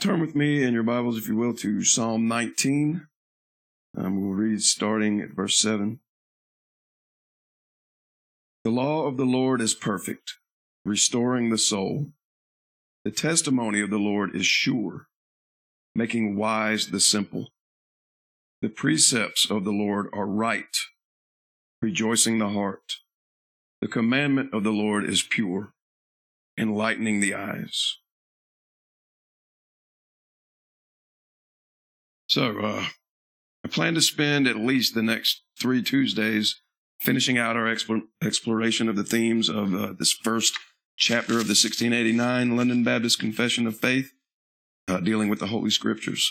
Turn with me in your Bibles, if you will, to Psalm 19. Um, we'll read starting at verse 7. The law of the Lord is perfect, restoring the soul. The testimony of the Lord is sure, making wise the simple. The precepts of the Lord are right, rejoicing the heart. The commandment of the Lord is pure, enlightening the eyes. So, uh, I plan to spend at least the next three Tuesdays finishing out our exploration of the themes of uh, this first chapter of the 1689 London Baptist Confession of Faith, uh, dealing with the Holy Scriptures.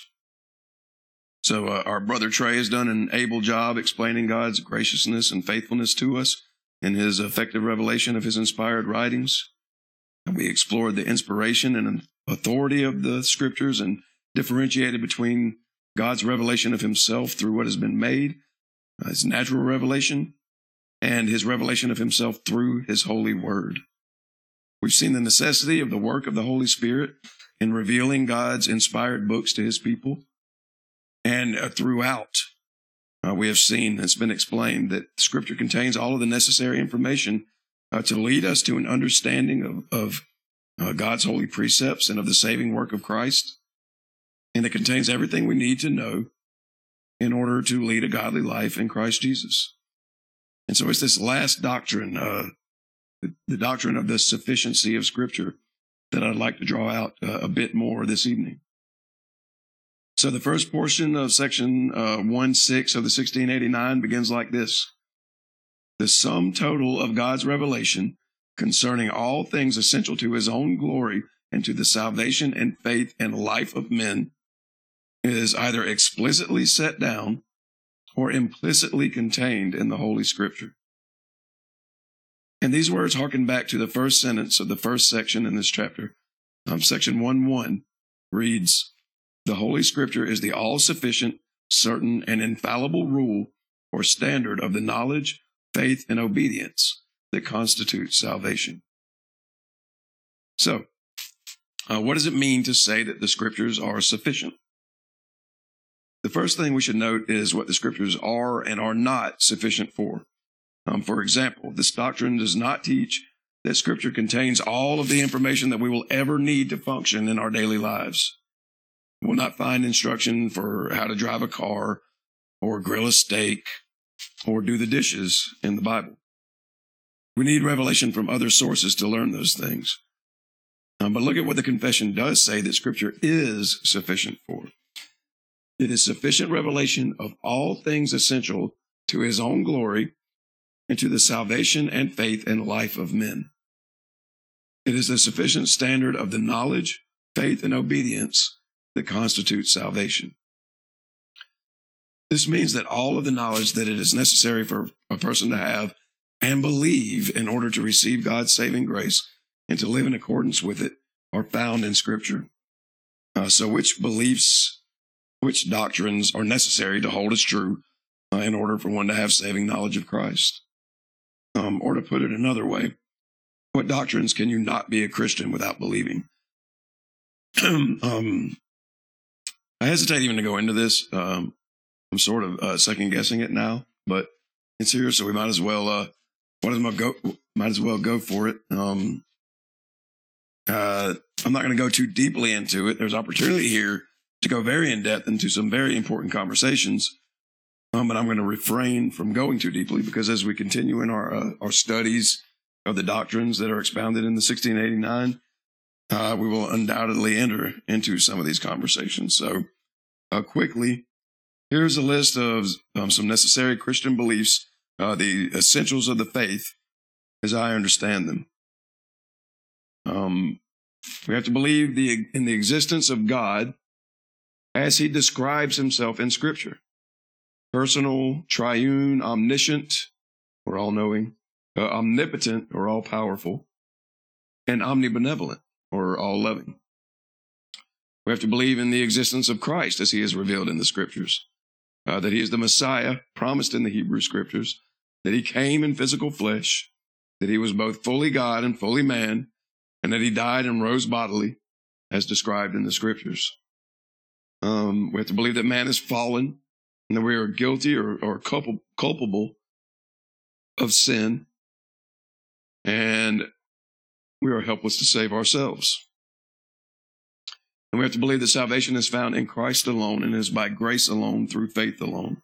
So, uh, our brother Trey has done an able job explaining God's graciousness and faithfulness to us in his effective revelation of his inspired writings. We explored the inspiration and authority of the Scriptures and differentiated between God's revelation of himself through what has been made, uh, his natural revelation, and his revelation of himself through his holy word. We've seen the necessity of the work of the Holy Spirit in revealing God's inspired books to his people. And uh, throughout, uh, we have seen, it's been explained, that Scripture contains all of the necessary information uh, to lead us to an understanding of, of uh, God's holy precepts and of the saving work of Christ and it contains everything we need to know in order to lead a godly life in Christ Jesus. And so it's this last doctrine, uh, the, the, doctrine of the sufficiency of Scripture, that I'd like to draw out uh, a bit more this evening. So the first portion of section uh, 1 6 of the 1689 begins like this The sum total of God's revelation concerning all things essential to his own glory and to the salvation and faith and life of men is either explicitly set down or implicitly contained in the Holy Scripture. And these words harken back to the first sentence of the first section in this chapter. Um, section 1 1 reads, The Holy Scripture is the all sufficient, certain, and infallible rule or standard of the knowledge, faith, and obedience that constitutes salvation. So, uh, what does it mean to say that the Scriptures are sufficient? The first thing we should note is what the scriptures are and are not sufficient for. Um, for example, this doctrine does not teach that scripture contains all of the information that we will ever need to function in our daily lives. We will not find instruction for how to drive a car or grill a steak or do the dishes in the Bible. We need revelation from other sources to learn those things. Um, but look at what the confession does say that scripture is sufficient for. It is sufficient revelation of all things essential to his own glory and to the salvation and faith and life of men. It is the sufficient standard of the knowledge, faith, and obedience that constitutes salvation. This means that all of the knowledge that it is necessary for a person to have and believe in order to receive God's saving grace and to live in accordance with it are found in Scripture. Uh, so, which beliefs which doctrines are necessary to hold as true uh, in order for one to have saving knowledge of Christ. Um, or to put it another way, what doctrines can you not be a Christian without believing? um, I hesitate even to go into this. Um, I'm sort of uh, second guessing it now, but it's here, so we might as well uh, might as well go might as well go for it. Um, uh, I'm not going to go too deeply into it. There's opportunity here to go very in depth into some very important conversations. Um, but I'm going to refrain from going too deeply because as we continue in our uh, our studies of the doctrines that are expounded in the 1689, uh, we will undoubtedly enter into some of these conversations. So, uh, quickly, here's a list of um, some necessary Christian beliefs, uh, the essentials of the faith, as I understand them. Um, we have to believe the in the existence of God as he describes himself in Scripture personal, triune, omniscient, or all knowing, uh, omnipotent, or all powerful, and omnibenevolent, or all loving. We have to believe in the existence of Christ as he is revealed in the Scriptures, uh, that he is the Messiah promised in the Hebrew Scriptures, that he came in physical flesh, that he was both fully God and fully man, and that he died and rose bodily, as described in the scriptures. Um, we have to believe that man is fallen and that we are guilty or, or culpable of sin and we are helpless to save ourselves. And we have to believe that salvation is found in Christ alone and is by grace alone through faith alone.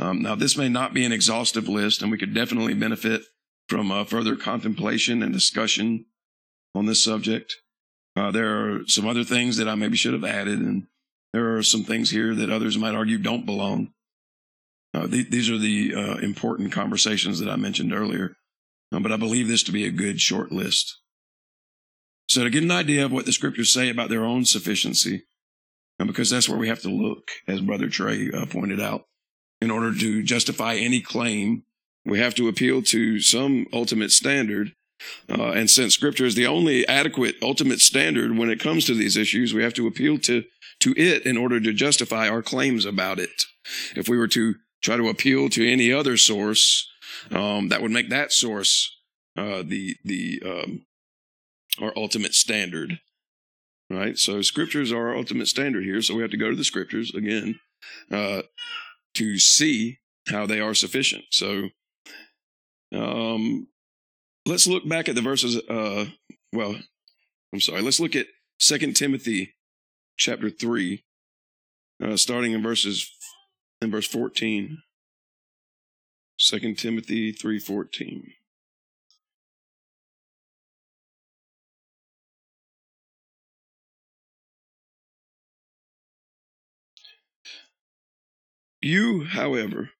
Um, now, this may not be an exhaustive list, and we could definitely benefit from uh, further contemplation and discussion on this subject. Uh, there are some other things that I maybe should have added, and there are some things here that others might argue don't belong. Uh, th- these are the uh, important conversations that I mentioned earlier, uh, but I believe this to be a good short list. So to get an idea of what the scriptures say about their own sufficiency, and because that's where we have to look, as Brother Trey uh, pointed out, in order to justify any claim, we have to appeal to some ultimate standard. Uh, and since scripture is the only adequate ultimate standard when it comes to these issues, we have to appeal to, to it in order to justify our claims about it. If we were to try to appeal to any other source, um, that would make that source uh, the the um, our ultimate standard, right? So scriptures are our ultimate standard here. So we have to go to the scriptures again uh, to see how they are sufficient. So um, let's look back at the verses. Uh, well, I'm sorry. Let's look at Second Timothy chapter three, uh, starting in verses in verse fourteen. Second Timothy three fourteen. You, however,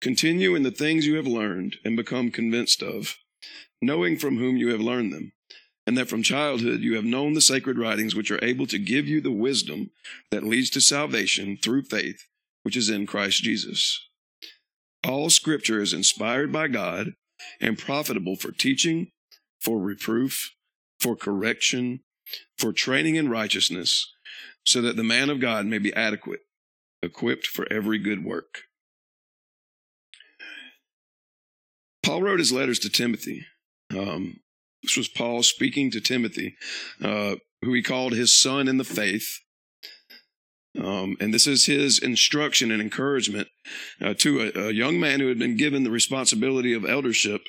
continue in the things you have learned and become convinced of, knowing from whom you have learned them, and that from childhood you have known the sacred writings which are able to give you the wisdom that leads to salvation through faith, which is in Christ Jesus. All scripture is inspired by God and profitable for teaching, for reproof, for correction, for training in righteousness, so that the man of God may be adequate equipped for every good work. Paul wrote his letters to Timothy. Um, this was Paul speaking to Timothy, uh, who he called his son in the faith. Um, and this is his instruction and encouragement uh, to a, a, young man who had been given the responsibility of eldership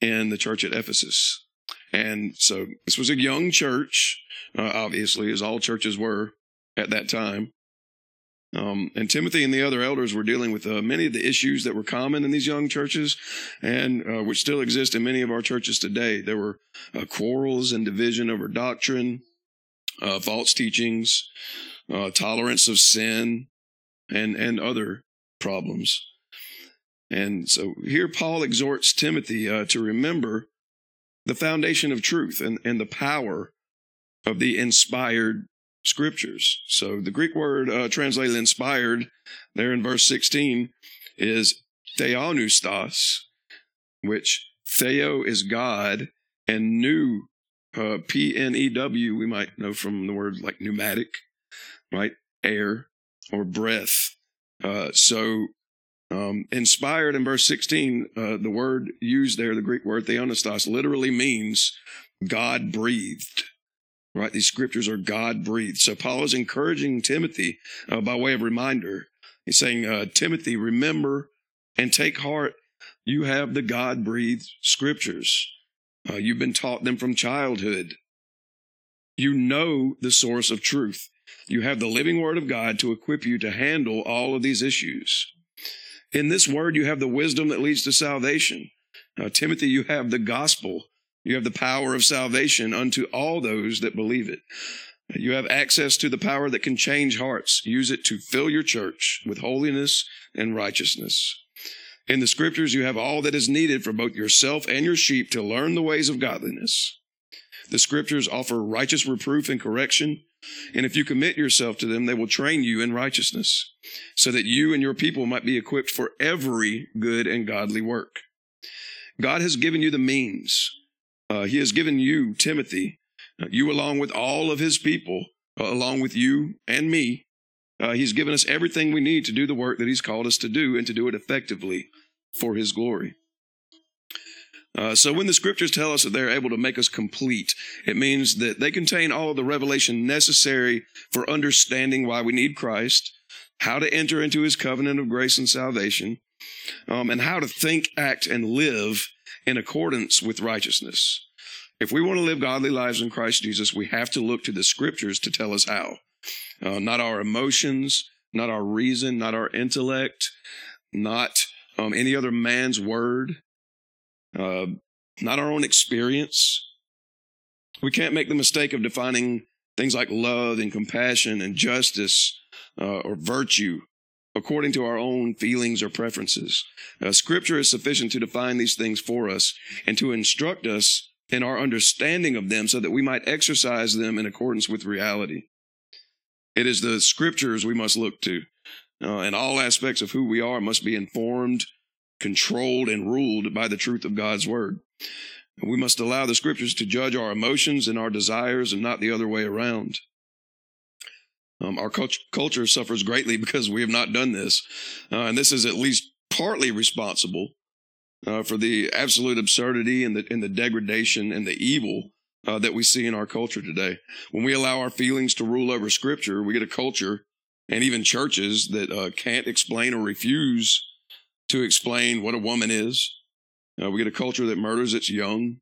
in the church at Ephesus. And so this was a young church, uh, obviously, as all churches were at that time. Um, and Timothy and the other elders were dealing with uh, many of the issues that were common in these young churches and uh, which still exist in many of our churches today. There were uh, quarrels and division over doctrine, uh, false teachings, uh, tolerance of sin, and, and other problems. And so here Paul exhorts Timothy uh, to remember the foundation of truth and, and the power of the inspired scriptures. So the Greek word uh, translated inspired there in verse 16 is theopneustos, which theo is God and new, uh, P-N-E-W, we might know from the word like pneumatic, right? Air or breath. Uh, so um, inspired in verse 16, uh, the word used there, the Greek word theopneustos, literally means God breathed right? These scriptures are God breathed. So Paul is encouraging Timothy uh, by way of reminder. He's saying, uh, Timothy, remember and take heart. You have the God breathed scriptures. Uh, you've been taught them from childhood. You know the source of truth. You have the living word of God to equip you to handle all of these issues. In this word, you have the wisdom that leads to salvation. Timothy, you have the gospel you have the power of salvation unto all those that believe it. You have access to the power that can change hearts. Use it to fill your church with holiness and righteousness. In the scriptures, you have all that is needed for both yourself and your sheep to learn the ways of godliness. The scriptures offer righteous reproof and correction. And if you commit yourself to them, they will train you in righteousness so that you and your people might be equipped for every good and godly work. God has given you the means uh, he has given you, Timothy, uh, you along with all of his people, uh, along with you and me. Uh, he's given us everything we need to do the work that he's called us to do and to do it effectively for his glory. Uh, so when the scriptures tell us that they're able to make us complete, it means that they contain all of the revelation necessary for understanding why we need Christ, how to enter into his covenant of grace and salvation, um, and how to think, act, and live in accordance with righteousness. If we want to live godly lives in Christ Jesus, we have to look to the scriptures to tell us how. Uh, not our emotions, not our reason, not our intellect, not um, any other man's word uh, not our own experience. We can't make the mistake of defining things like love and compassion and justice uh, or virtue according to our own feelings or preferences. Uh, scripture is sufficient to define these things for us and to instruct us in our understanding of them so that we might exercise them in accordance with reality. It is the scriptures we must look to. Uh, and all aspects of who we are must be informed controlled and ruled by the truth of God's word. We must allow the scriptures to judge our emotions and our desires and not the other way around. Um, our cult- culture suffers greatly because we have not done this. Uh, and this is at least partly responsible uh, for the absolute absurdity and the, and the degradation and the evil uh, that we see in our culture today. When we allow our feelings to rule over scripture, we get a culture and even churches that uh, can't explain or refuse to explain what a woman is. Uh, we get a culture that murders its young.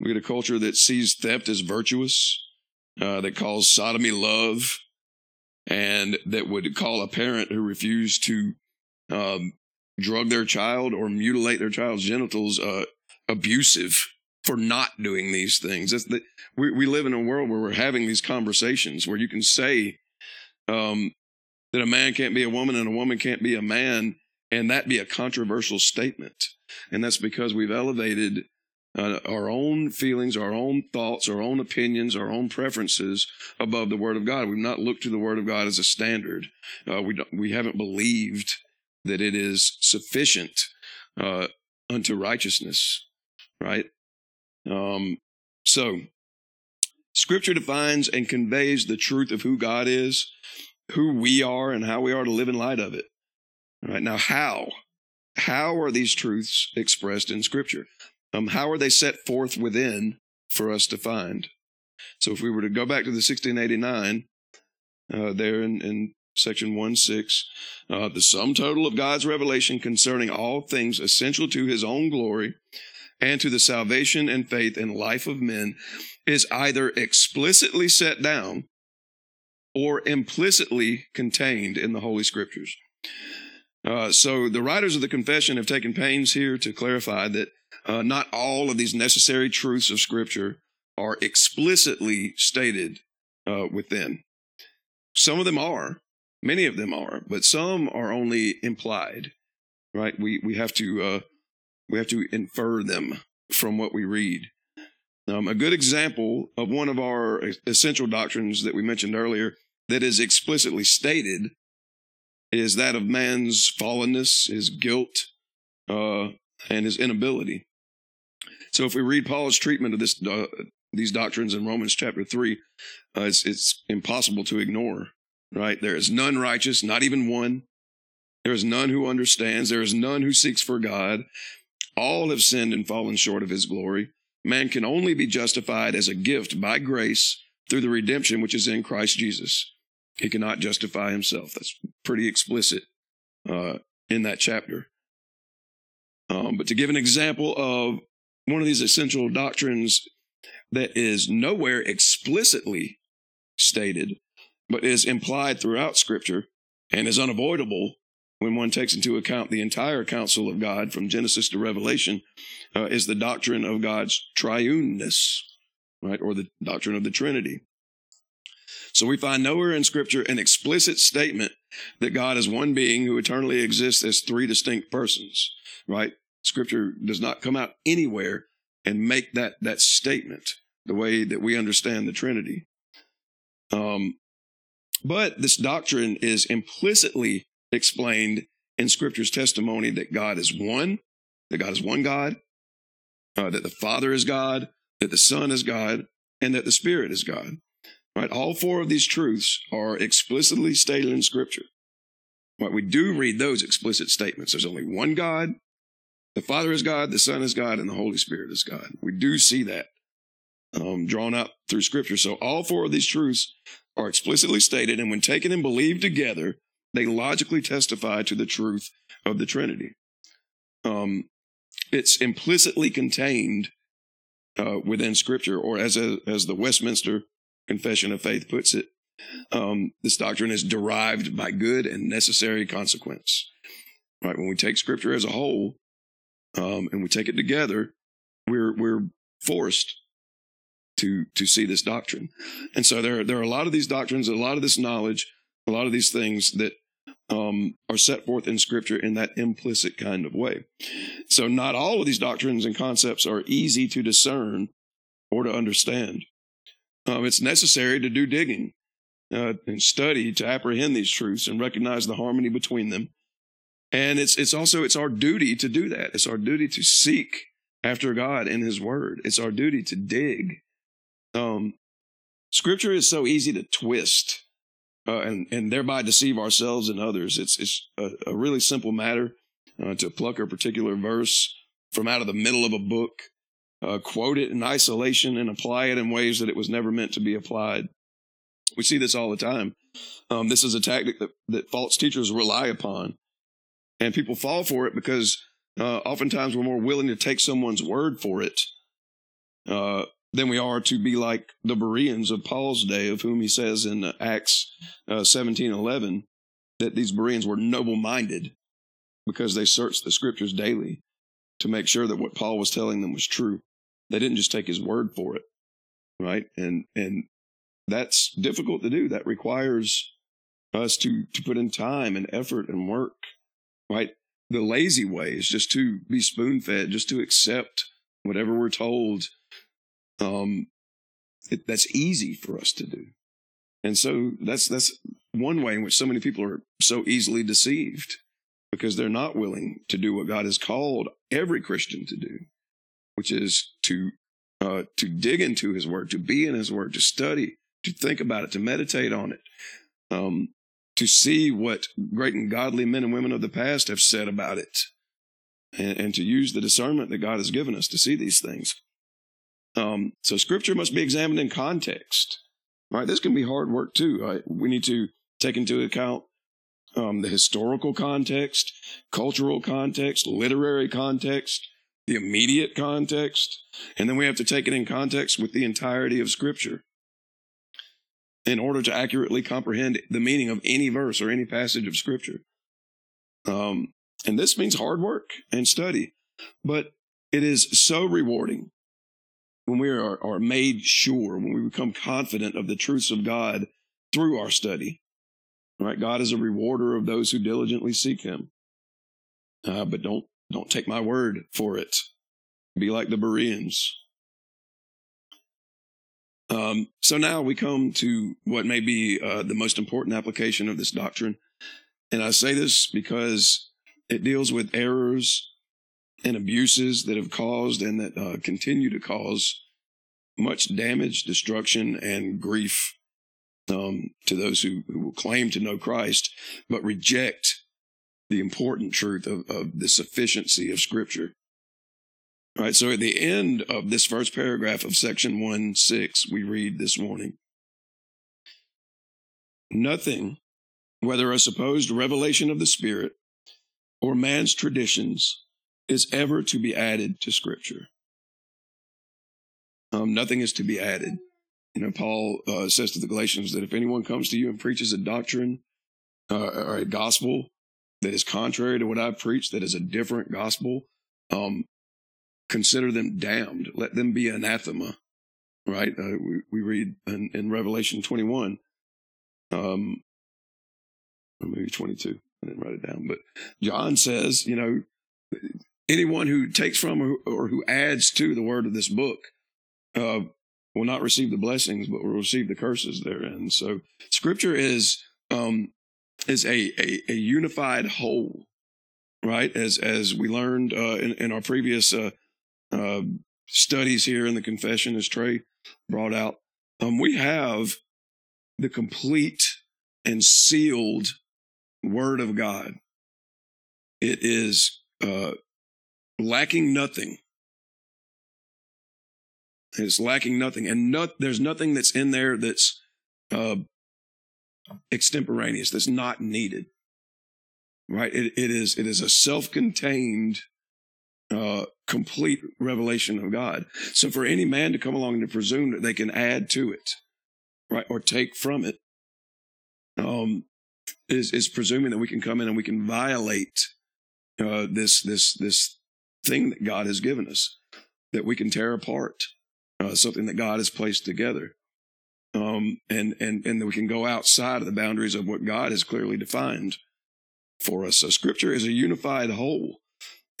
We get a culture that sees theft as virtuous, uh, that calls sodomy love, and that would call a parent who refused to um, drug their child or mutilate their child's genitals uh, abusive for not doing these things. The, we, we live in a world where we're having these conversations where you can say um, that a man can't be a woman and a woman can't be a man and that be a controversial statement. And that's because we've elevated uh, our own feelings, our own thoughts, our own opinions, our own preferences above the Word of God. We've not looked to the Word of God as a standard. Uh, we we haven't believed that it is sufficient uh, unto righteousness, right? Um, so, Scripture defines and conveys the truth of who God is, who we are, and how we are to live in light of it. All right now, how? How are these truths expressed in Scripture? Um, how are they set forth within for us to find? So, if we were to go back to the 1689, uh, there in, in section 1 6, uh, the sum total of God's revelation concerning all things essential to his own glory and to the salvation and faith and life of men is either explicitly set down or implicitly contained in the Holy Scriptures. Uh, so the writers of the confession have taken pains here to clarify that uh, not all of these necessary truths of Scripture are explicitly stated uh, within. Some of them are, many of them are, but some are only implied. Right? We we have to uh, we have to infer them from what we read. Um, a good example of one of our essential doctrines that we mentioned earlier that is explicitly stated is that of man's fallenness, his guilt, uh, and his inability. So if we read Paul's treatment of this, uh, these doctrines in Romans chapter three, uh, it's, it's impossible to ignore, right? There is none righteous, not even one. There is none who understands. There is none who seeks for God. All have sinned and fallen short of his glory. Man can only be justified as a gift by grace through the redemption which is in Christ Jesus. He cannot justify himself. That's pretty explicit uh, in that chapter. Um, but to give an example of one of these essential doctrines that is nowhere explicitly stated, but is implied throughout Scripture and is unavoidable when one takes into account the entire counsel of God from Genesis to Revelation, uh, is the doctrine of God's triuneness, right, or the doctrine of the Trinity. So we find nowhere in scripture an explicit statement that God is one being who eternally exists as three distinct persons, right? Scripture does not come out anywhere and make that, that statement the way that we understand the Trinity. Um, but this doctrine is implicitly explained in Scripture's testimony that God is one, that God is one God, uh, that the Father is God, that the Son is God, and that the Spirit is God. Right? All four of these truths are explicitly stated in Scripture. Right? We do read those explicit statements. There's only one God, The Father is God, the Son is God, and the Holy Spirit is God. We do see that um, drawn out through Scripture. So all four of these truths are explicitly stated, and when taken and believed together, they logically testify to the truth of the Trinity. Um, it's implicitly contained uh, within Scripture, or as a, as the Westminster Confession of Faith puts it, um, this doctrine is derived by good and necessary consequence. Right? When we take Scripture as a whole um, and we take it together, we're we're forced to to see this doctrine. And so there there are a lot of these doctrines, a lot of this knowledge, a lot of these things that um, are set forth in Scripture in that implicit kind of way. So not all of these doctrines and concepts are easy to discern or to understand. Um, it's necessary to do digging uh, and study to apprehend these truths and recognize the harmony between them. And it's it's also it's our duty to do that. It's our duty to seek after God in His Word. It's our duty to dig. Um, scripture is so easy to twist uh, and and thereby deceive ourselves and others. It's it's a, a really simple matter uh, to pluck a particular verse from out of the middle of a book, uh, quote it in isolation, and apply it in ways that it was never meant to be applied. We see this all the time. Um, this is a tactic that, that false teachers rely upon, and people fall for it because uh, oftentimes we're more willing to take someone's word for it uh, than we are to be like the Bereans of Paul's day, of whom he says in Acts uh, that these Bereans were noble minded because they searched the scriptures daily to make sure that what Paul was telling them was true. They didn't just take his word for it, right? And and that's difficult to do. That requires us to to put in time and effort and work, right? The lazy way is just to be spoon fed, just to accept whatever we're told. Um, it, that's easy for us to do, and so that's that's one way in which so many people are so easily deceived because they're not willing to do what God has called every Christian to do, which is to uh, to dig into His Word, to be in His Word, to study, to think about it, to meditate on it, um, to see what great and godly men and women of the past have said about it, and, and to use the discernment that God has given us to see these things. Um, so Scripture must be examined in context. Right, this can be hard work too. Right? We need to take into account um, the historical context, cultural context, literary context, the immediate context, and then we have to take it in context with the entirety of Scripture in order to accurately comprehend the meaning of any verse or any passage of scripture. Um, and this means hard work and study, but it is so rewarding when we are, are made sure, when we become confident of the truths of God through our study. Right? God is a rewarder of those who diligently seek him. Uh, but don't, don't take my word for it. Be like the Bereans. Um, so now we come to what may be uh, the most important application of this doctrine. And I say this because it deals with errors and abuses that have caused and that uh, continue to cause much damage, destruction, and grief um, to those who, who claim to know Christ, but reject the important truth of, of the sufficiency of Scripture. All right. So at the end of this first paragraph of section 1 6, we read this morning Nothing, whether a supposed revelation of the Spirit or man's traditions, is ever to be added to Scripture. Um, nothing is to be added. You know, Paul uh, says to the Galatians that if anyone comes to you and preaches a doctrine uh, or a gospel that is contrary to what I preach, that is a different gospel, um, consider them damned. Let them be anathema. Right? Uh, we, we read in, in Revelation 21, um, or maybe 22. I didn't write it down, but John says, you know, anyone who takes from or, or who adds to the word of this book uh, will not receive the blessings, but will receive the curses therein. So Scripture is um, is a, a, a unified whole, right? As as we learned uh, in, in our previous uh, uh, studies here in the confession, as Trey brought out, um, we have the complete and sealed Word of God. It is uh, lacking nothing. It's lacking nothing, and not, there's nothing that's in there that's uh, extemporaneous. That's not needed. Right? It, it is. It is a self-contained, uh, complete revelation of God. So for any man to come along and to presume that they can add to it, right, or take from it, um, is is presuming that we can come in and we can violate uh, this this this thing that God has given us, that we can tear apart, uh, something that God has placed together, um, and and and we can go outside of the boundaries of what God has clearly defined for us. So Scripture is a unified whole,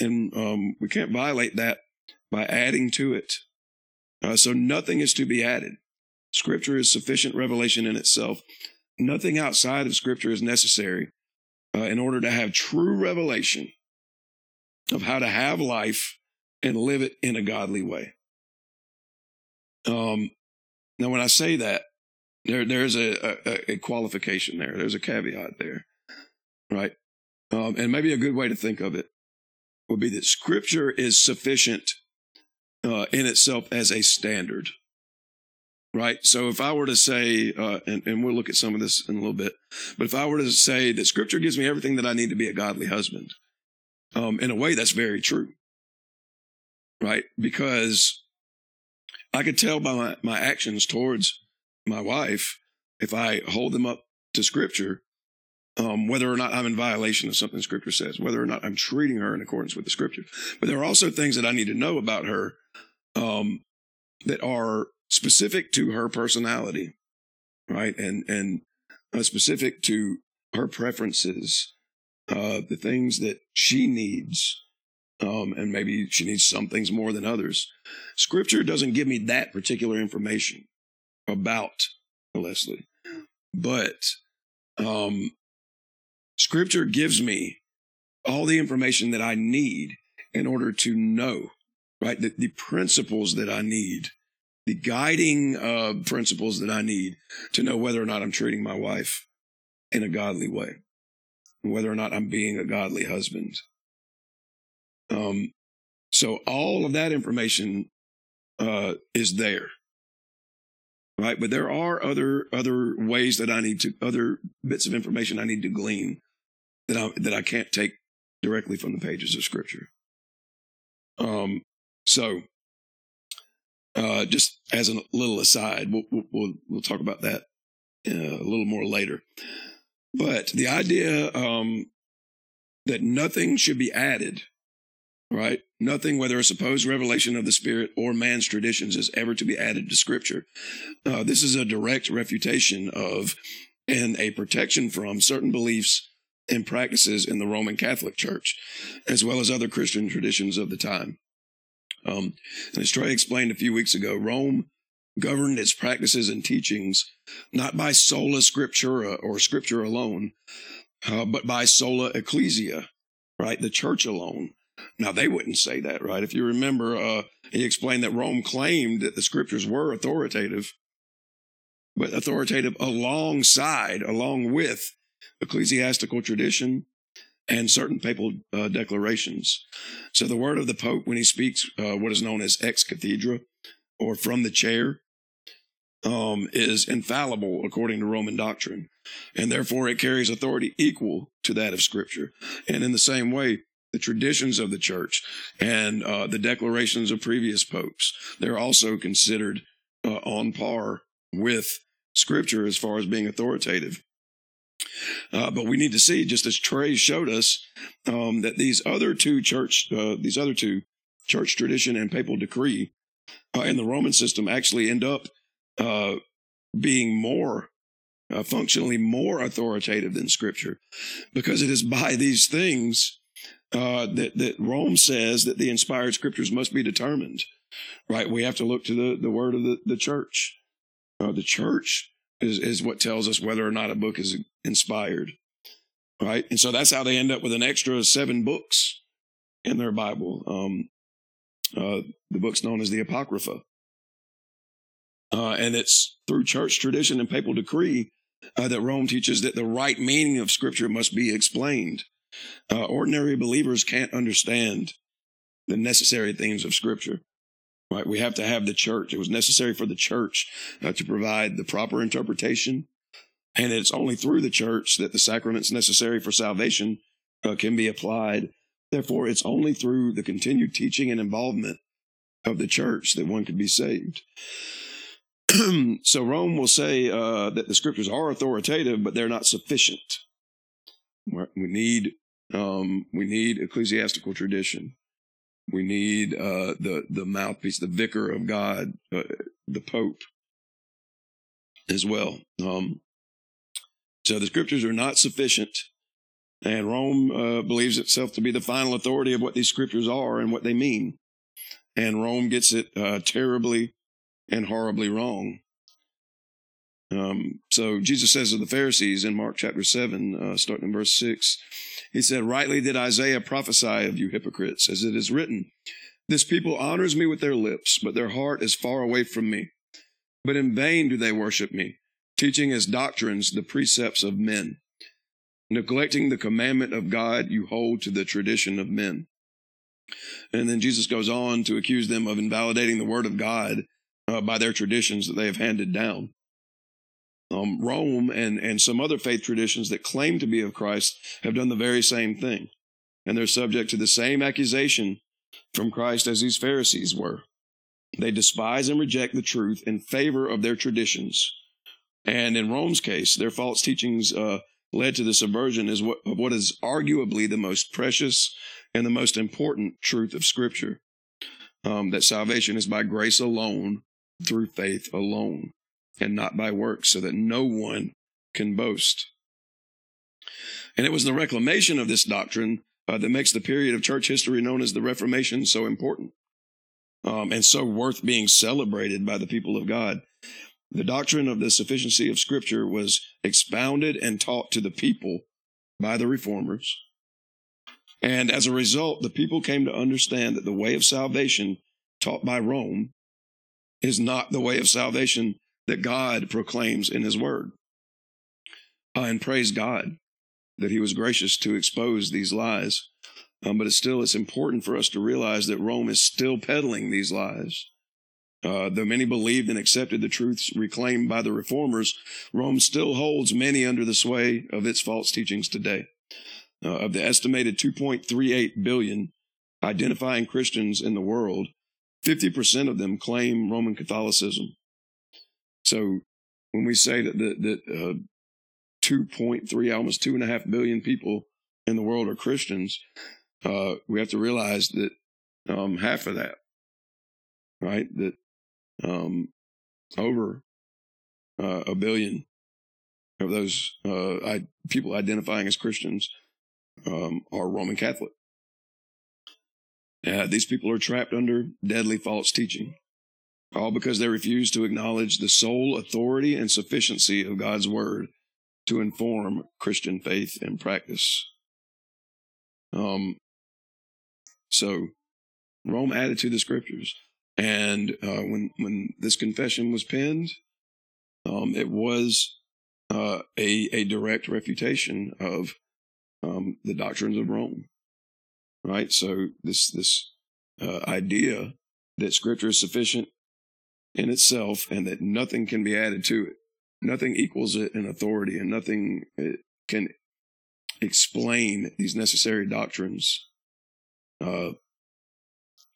and um, we can't violate that by adding to it. Uh, so nothing is to be added. Scripture is sufficient revelation in itself. Nothing outside of Scripture is necessary uh, in order to have true revelation of how to have life and live it in a godly way. Um, now, when I say that, there there's a, a, a qualification there. There's a caveat there, right? Um, and maybe a good way to think of it would be that Scripture is sufficient uh, in itself as a standard, right? So if I were to say, uh, and, and we'll look at some of this in a little bit, but if I were to say that Scripture gives me everything that I need to be a godly husband, um, in a way, that's very true, right? Because I could tell by my, my actions towards my wife, if I hold them up to scripture, um, whether or not I'm in violation of something scripture says, whether or not I'm treating her in accordance with the scripture. But there are also things that I need to know about her, um, that are specific to her personality, right? And, and uh, specific to her preferences, uh, the things that she needs. Um, and maybe she needs some things more than others. Scripture doesn't give me that particular information about Leslie, but um, Scripture gives me all the information that I need in order to know, right? The, the principles that I need, the guiding uh, principles that I need to know whether or not I'm treating my wife in a godly way, whether or not I'm being a godly husband. Um, so all of that information uh, is there right? But there are other other ways that I need to other bits of information I need to glean that I that I can't take directly from the pages of Scripture. Um, so uh, just as a little aside, we'll we'll we'll talk about that uh, a little more later. But the idea um, that nothing should be added right? Nothing, whether a supposed revelation of the Spirit or man's traditions, is ever to be added to Scripture. Uh, this is a direct refutation of and a protection from certain beliefs and practices in the Roman Catholic Church, as well as other Christian traditions of the time. Um, and as Trey explained a few weeks ago, Rome governed its practices and teachings not by sola scriptura or scripture alone, uh, but by sola ecclesia, right? The church alone. Now, they wouldn't say that, right? If you remember, uh, he explained that Rome claimed that the scriptures were authoritative, but authoritative alongside, along with ecclesiastical tradition and certain papal uh, declarations. So the word of the Pope, when he speaks uh, what is known as ex cathedra or from the chair, um, is infallible according to Roman doctrine. And therefore it carries authority equal to that of Scripture. And in the same way, the traditions of the church and uh, the declarations of previous popes. They're also considered uh, on par with scripture as far as being authoritative. Uh, but we need to see, just as Trey showed us, um, that these other two church, uh, these other two, church tradition and papal decree, uh, in the Roman system actually end up uh, being more functionally more authoritative than Scripture, because it is by these things uh, that that Rome says that the inspired scriptures must be determined. Right, we have to look to the the word of the the church. Uh, the church is is what tells us whether or not a book is inspired. Right, and so that's how they end up with an extra seven books in their Bible. Um, uh, the book's known as the Apocrypha. Uh, and it's through church tradition and papal decree uh, that Rome teaches that the right meaning of Scripture must be explained. Uh, ordinary believers can't understand the necessary things of Scripture. Right? We have to have the church. It was necessary for the church uh, to provide the proper interpretation. And it's only through the church that the sacraments necessary for salvation uh, can be applied. Therefore, it's only through the continued teaching and involvement of the church that one can be saved. so Rome will say uh, that the scriptures are authoritative, but they're not sufficient. We need um, we need ecclesiastical tradition. We need uh, the the mouthpiece, the vicar of God, uh, the Pope, as well. Um, so the scriptures are not sufficient, and Rome uh, believes itself to be the final authority of what these scriptures are and what they mean. And Rome gets it uh, terribly and horribly wrong. Um, so Jesus says to the Pharisees in Mark chapter 7, uh, starting in verse 6, he said, Rightly did Isaiah prophesy of you hypocrites, as it is written, This people honors me with their lips, but their heart is far away from me. But in vain do they worship me, teaching as doctrines the precepts of men. Neglecting the commandment of God, you hold to the tradition of men. And then Jesus goes on to accuse them of invalidating the word of God uh, by their traditions that they have handed down. Um, Rome and, and some other faith traditions that claim to be of Christ have done the very same thing. And they're subject to the same accusation from Christ as these Pharisees were. They despise and reject the truth in favor of their traditions. And in Rome's case, their false teachings uh, led to the subversion of what is arguably the most precious and the most important truth of Scripture um, that salvation is by grace alone, through faith alone, and not by works, so that no one can boast. And it was the reclamation of this doctrine uh, that makes the period of church history known as the Reformation so important um, and so worth being celebrated by the people of God. The doctrine of the sufficiency of Scripture was expounded and taught to the people by the reformers. And as a result, the people came to understand that the way of salvation taught by Rome is not the way of salvation that God proclaims in His Word. Uh, and praise God that He was gracious to expose these lies. Um, but it's still it's important for us to realize that Rome is still peddling these lies. Uh, though many believed and accepted the truths reclaimed by the reformers, Rome still holds many under the sway of its false teachings today. Uh, of the estimated 2.38 billion identifying Christians in the world, 50% of them claim Roman Catholicism. So when we say that, that, that uh, 2.3, almost two and a half billion people in the world are Christians, uh, we have to realize that um, half of that, right, that um, over uh, a billion of those uh, I, people identifying as Christians um, are Roman Catholic. Uh, these people are trapped under deadly false teaching, all because they refuse to acknowledge the sole authority and sufficiency of God's word to inform Christian faith and practice. Um, so Rome added to the scriptures. And uh, when when this confession was penned, um, it was uh, a a direct refutation of um, the doctrines of Rome. Right. So this this uh, idea that Scripture is sufficient in itself and that nothing can be added to it, nothing equals it in authority, and nothing uh, can explain these necessary doctrines uh,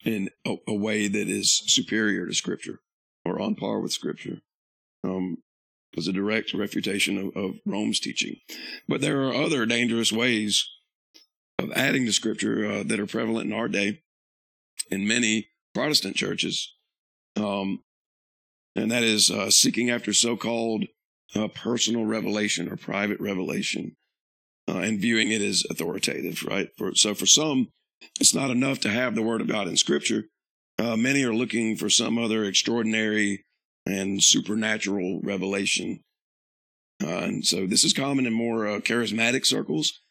in a, a, way that is superior to Scripture or on par with Scripture. Um, was a direct refutation of, of, Rome's teaching. But there are other dangerous ways of adding to Scripture uh, that are prevalent in our day in many Protestant churches. Um, and that is uh, seeking after so called uh, personal revelation or private revelation uh, and viewing it as authoritative, right? For, so for some, it's not enough to have the Word of God in Scripture. Uh, many are looking for some other extraordinary and supernatural revelation. Uh, and so this is common in more uh, charismatic circles.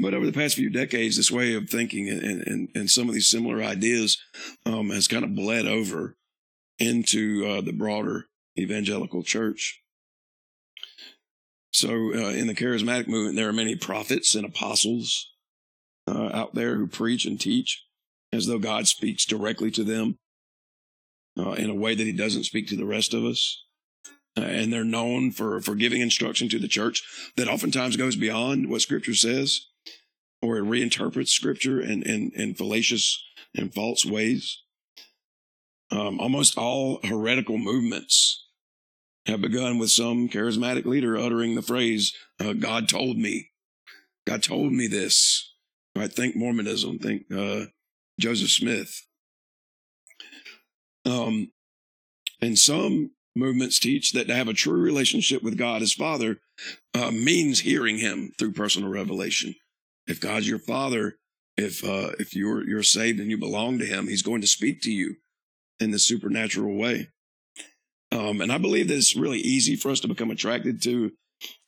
But over the past few decades, this way of thinking and, and, and some of these similar ideas um, has kind of bled over into uh, the broader evangelical church. So, uh, in the charismatic movement, there are many prophets and apostles uh, out there who preach and teach. as though God speaks directly to them uh, in a way that he doesn't speak to the rest of us. Uh, and they're known for, for giving instruction to the church that oftentimes goes beyond what scripture says or it reinterprets scripture in, in, in fallacious and false ways. Um, almost all heretical movements have begun with some charismatic leader uttering the phrase, uh, God told me. God told me this. Right? Think Mormonism. Think uh, Joseph Smith. Um, and some movements teach that to have a true relationship with God as Father uh, means hearing Him through personal revelation. If God's your Father, if uh, if you're you're saved and you belong to Him, He's going to speak to you in the supernatural way. Um, and I believe that it's really easy for us to become attracted to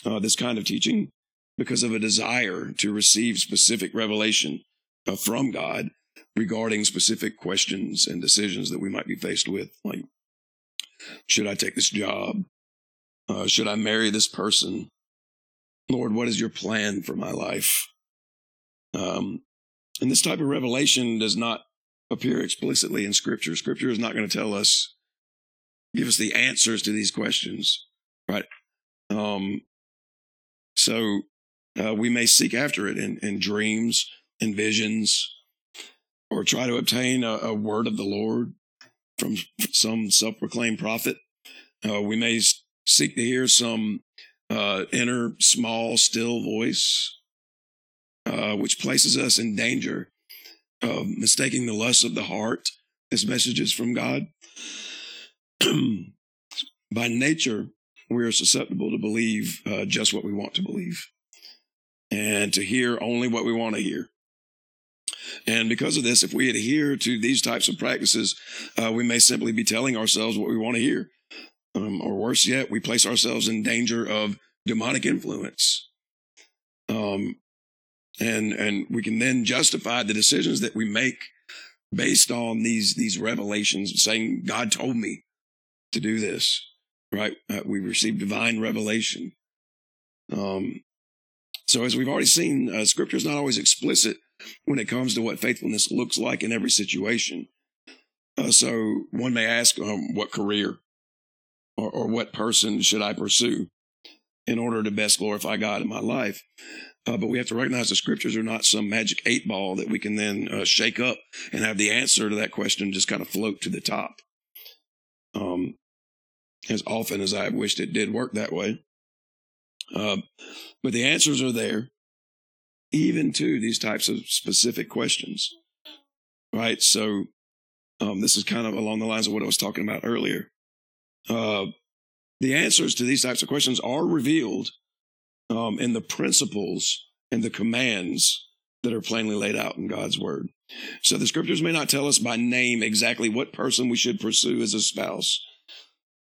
uh, this kind of teaching because of a desire to receive specific revelation uh, from God regarding specific questions and decisions that we might be faced with. Like, should I take this job? Uh, should I marry this person? Lord, what is your plan for my life? Um, and this type of revelation does not appear explicitly in Scripture. Scripture is not going to tell us, give us the answers to these questions, right? Um, so uh, we may seek after it in, in dreams and visions, or try to obtain a, a word of the Lord from some self-proclaimed prophet. Uh, we may seek to hear some uh, inner, small, still voice, uh, which places us in danger of mistaking the lust of the heart as messages from God. By nature, we are susceptible to believe uh, just what we want to believe and to hear only what we want to hear. And because of this, if we adhere to these types of practices, uh, we may simply be telling ourselves what we want to hear. Um, or worse yet, we place ourselves in danger of demonic influence. Um, and, and we can then justify the decisions that we make based on these, these revelations saying, God told me to do this, right? Uh, we receive divine revelation. Um, so as we've already seen, uh, scripture is not always explicit when it comes to what faithfulness looks like in every situation. Uh, so one may ask, um, what career or, or, what person should I pursue in order to best glorify God in my life? Uh, but we have to recognize the scriptures are not some magic eight ball that we can then uh, shake up and have the answer to that question just kind of float to the top. Um, as often as I have wished it did work that way. Uh, but the answers are there even to these types of specific questions. Right. So, um, this is kind of along the lines of what I was talking about earlier. Uh, the answers to these types of questions are revealed um, in the principles and the commands that are plainly laid out in God's word. So the scriptures may not tell us by name exactly what person we should pursue as a spouse,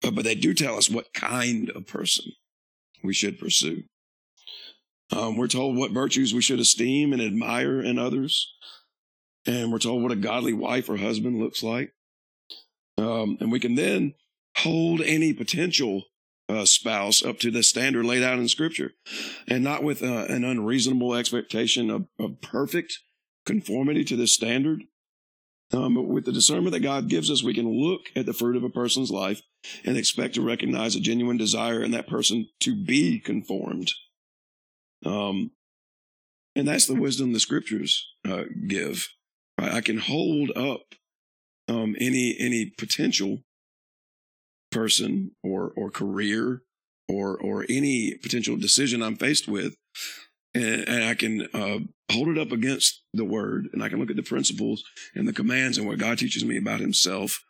but they do tell us what kind of person we should pursue. Um, we're told what virtues we should esteem and admire in others. And we're told what a godly wife or husband looks like. Um, and we can then hold any potential uh, spouse up to the standard laid out in Scripture, and not with uh, an unreasonable expectation of, of, perfect conformity to this standard. Um, but with the discernment that God gives us, we can look at the fruit of a person's life and expect to recognize a genuine desire in that person to be conformed um, and that's the wisdom the scriptures uh, give. I can hold up um, any any potential person or or career or or any potential decision I'm faced with, and, and I can uh, hold it up against the word, and I can look at the principles and the commands and what God teaches me about Himself,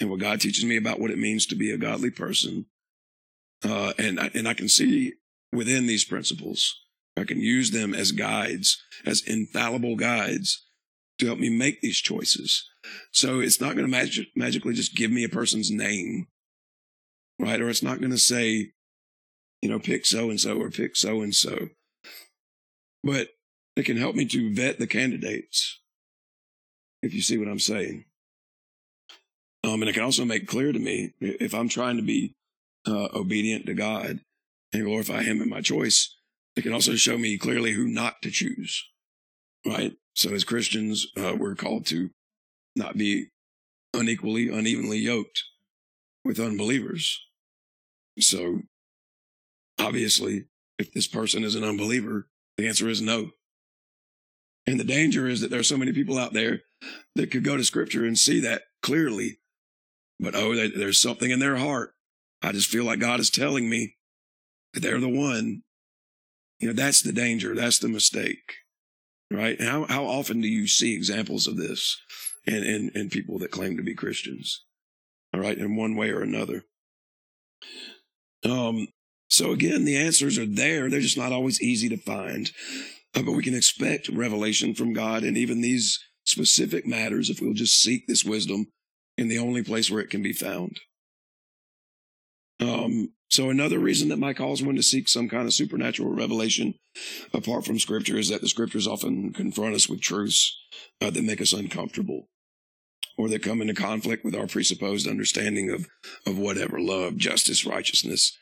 and what God teaches me about what it means to be a godly person, uh, and I, and I can see within these principles I can use them as guides, as infallible guides to help me make these choices. So it's not going to mag- magically just give me a person's name, right? Or it's not going to say, you know, pick so and so or pick so and so. But it can help me to vet the candidates, if you see what I'm saying. Um, and it can also make clear to me if I'm trying to be uh, obedient to God and glorify Him in my choice, it can also show me clearly who not to choose, right? So as Christians, uh, we're called to not be unequally, unevenly yoked with unbelievers. So obviously, if this person is an unbeliever, the answer is no. And the danger is that there are so many people out there that could go to scripture and see that clearly. But oh, they, there's something in their heart. I just feel like God is telling me that they're the one. You know, that's the danger. That's the mistake. Right. How, how often do you see examples of this in, in, in people that claim to be Christians? All right. In one way or another. Um, so again, the answers are there. They're just not always easy to find. Uh, but we can expect revelation from God in even these specific matters if we'll just seek this wisdom in the only place where it can be found. Um, so another reason that might cause one to seek some kind of supernatural revelation apart from scripture is that the scriptures often confront us with truths uh, that make us uncomfortable or that come into conflict with our presupposed understanding of, of whatever love, justice, righteousness.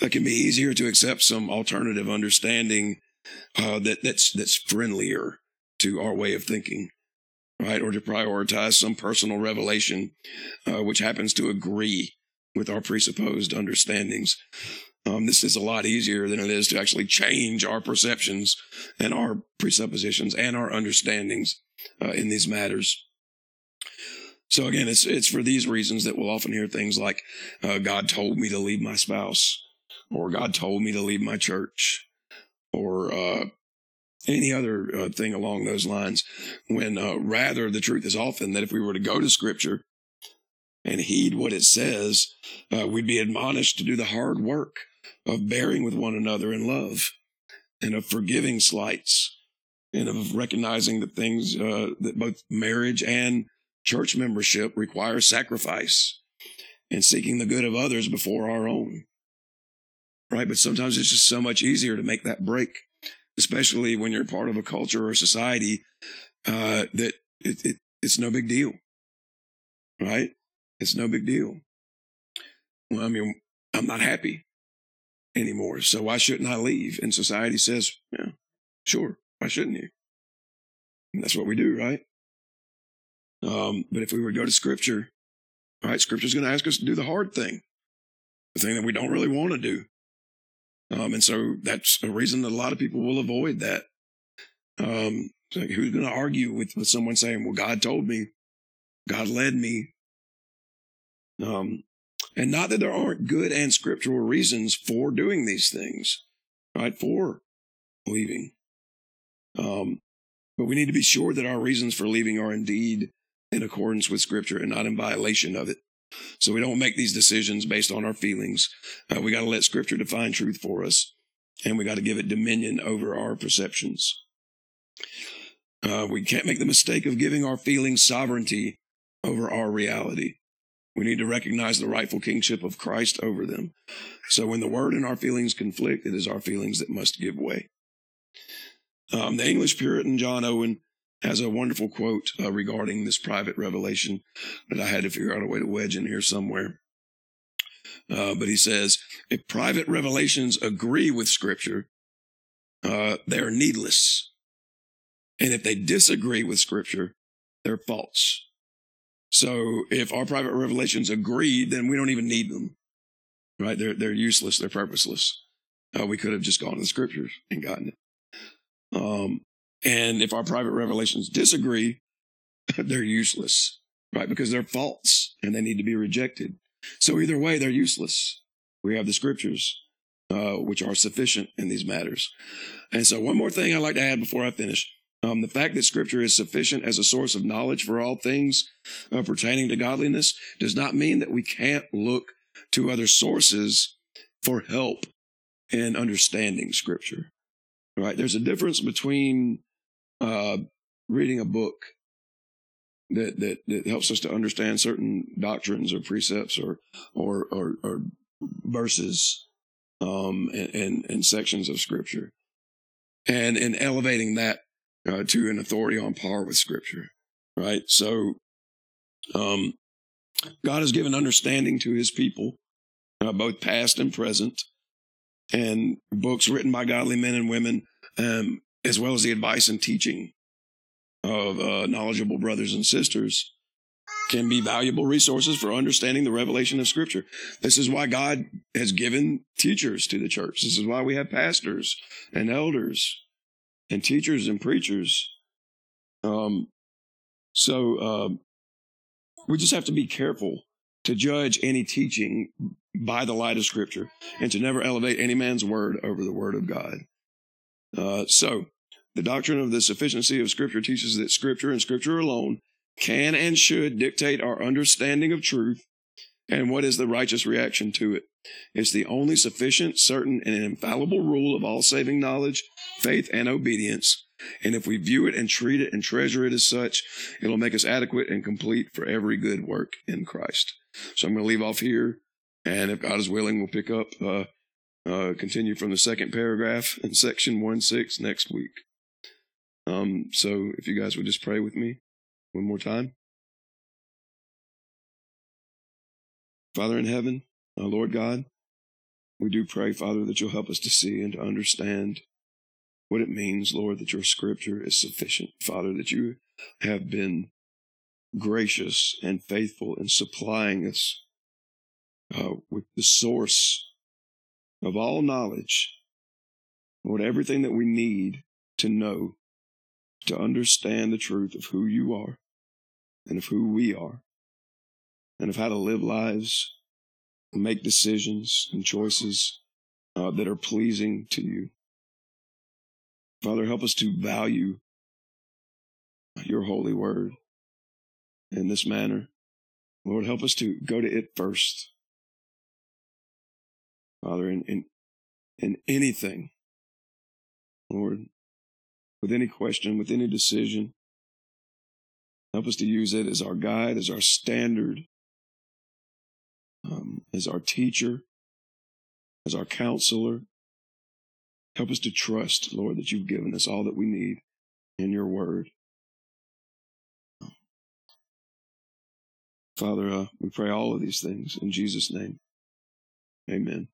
It can be easier to accept some alternative understanding uh, that that's that's friendlier to our way of thinking, right? Or to prioritize some personal revelation, uh, which happens to agree with our presupposed understandings. Um, this is a lot easier than it is to actually change our perceptions and our presuppositions and our understandings uh, in these matters. So again, it's it's for these reasons that we'll often hear things like, uh, "God told me to leave my spouse," or "God told me to leave my church," or uh, any other uh, thing along those lines. When uh, rather the truth is often that if we were to go to Scripture and heed what it says, uh, we'd be admonished to do the hard work of bearing with one another in love and of forgiving slights and of recognizing the things uh, that both marriage and Church membership requires sacrifice and seeking the good of others before our own. Right. But sometimes it's just so much easier to make that break, especially when you're part of a culture or society uh, that it, it, it's no big deal. Right. It's no big deal. Well, I mean, I'm not happy anymore. So why shouldn't I leave? And society says, yeah, sure. Why shouldn't you? And that's what we do, right? Um, but if we were to go to scripture, all right, scripture is going to ask us to do the hard thing, the thing that we don't really want to do. Um, and so that's a reason that a lot of people will avoid that. Um, who's going to argue with, with someone saying, well, God told me, God led me. Um, and not that there aren't good and scriptural reasons for doing these things, right? For leaving. Um, but we need to be sure that our reasons for leaving are indeed in accordance with scripture and not in violation of it. So we don't make these decisions based on our feelings. Uh, we got to let scripture define truth for us and we got to give it dominion over our perceptions. Uh, we can't make the mistake of giving our feelings sovereignty over our reality. We need to recognize the rightful kingship of Christ over them. So when the word and our feelings conflict, it is our feelings that must give way. Um, the English Puritan John Owen has a wonderful quote uh, regarding this private revelation that I had to figure out a way to wedge in here somewhere. Uh, but he says, if private revelations agree with Scripture, uh, they're needless. And if they disagree with Scripture, they're false. So if our private revelations agree, then we don't even need them. Right? They're, they're useless. They're purposeless. Uh, we could have just gone to the scriptures and gotten it. Um, and if our private revelations disagree, they're useless, right? Because they're false and they need to be rejected. So either way, they're useless. We have the scriptures, uh, which are sufficient in these matters. And so one more thing I'd like to add before I finish. Um, the fact that scripture is sufficient as a source of knowledge for all things uh, pertaining to godliness does not mean that we can't look to other sources for help in understanding scripture. Right? There's a difference between uh, reading a book that, that, that helps us to understand certain doctrines or precepts or, or, or, or verses, um, and, and, and, sections of scripture and in elevating that, uh, to an authority on par with scripture. Right. So, um, God has given understanding to his people, uh, both past and present, and books written by godly men and women um, as well as the advice and teaching of uh, knowledgeable brothers and sisters can be valuable resources for understanding the revelation of Scripture. This is why God has given teachers to the church. This is why we have pastors and elders and teachers and preachers. Um, so uh, we just have to be careful to judge any teaching by the light of Scripture and to never elevate any man's word over the word of God. Uh, so the doctrine of the sufficiency of Scripture teaches that Scripture and Scripture alone can and should dictate our understanding of truth and what is the righteous reaction to it. It's the only sufficient, certain, and infallible rule of all saving knowledge, faith, and obedience. And if we view it and treat it and treasure it as such, it'll make us adequate and complete for every good work in Christ. So I'm going to leave off here. And if God is willing, we'll pick up, uh, uh, continue from the second paragraph in section 1 6 next week. Um, so if you guys would just pray with me one more time. Father in heaven, our Lord God, we do pray, Father, that you'll help us to see and to understand what it means, Lord, that your scripture is sufficient. Father, that you have been gracious and faithful in supplying us uh, with the source of all knowledge, Lord, everything that we need to know to understand the truth of who you are and of who we are and of how to live lives and make decisions and choices uh, that are pleasing to you. Father, help us to value your holy word in this manner. Lord, help us to go to it first. Father, in, in, in anything, Lord, with any question, with any decision. Help us to use it as our guide, as our standard, um, as our teacher, as our counselor. Help us to trust, Lord, that you've given us all that we need in your word. Father, uh, we pray all of these things in Jesus' name. Amen.